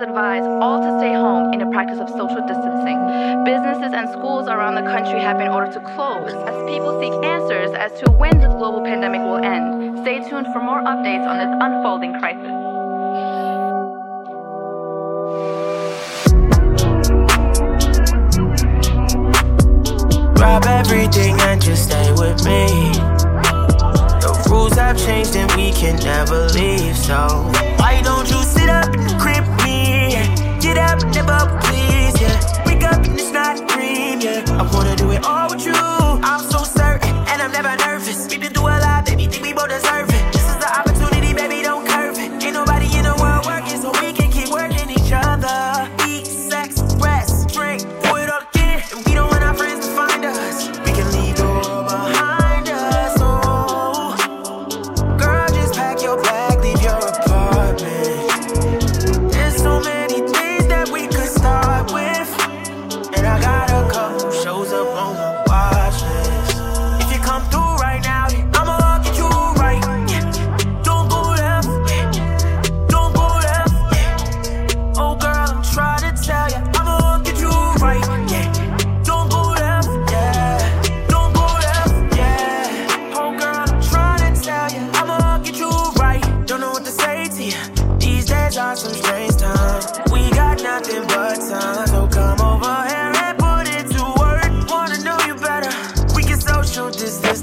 advised all to stay home in the practice of social distancing. Businesses and schools around the country have been ordered to close as people seek answers as to when this global pandemic will end. Stay tuned for more updates on this unfolding crisis. Rob everything and just stay with me. The rules have changed and we can never leave, so why don't you? I wanna do it all with you. I'm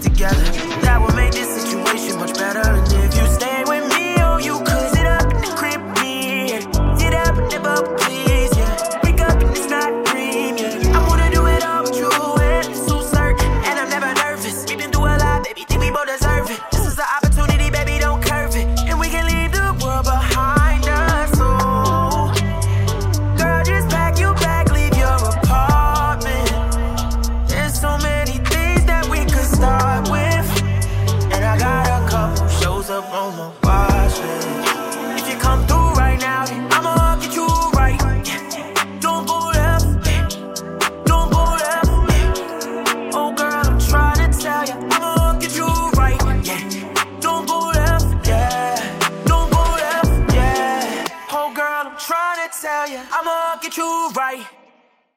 together. Photos up on my watch list. If you come through right now, I'ma get you right. Don't go left, don't go left. Oh girl, I'm trying to tell you, I'ma get you right. Don't go left, yeah. Don't go left, yeah. Oh girl, I'm trying to tell you, I'ma get you right.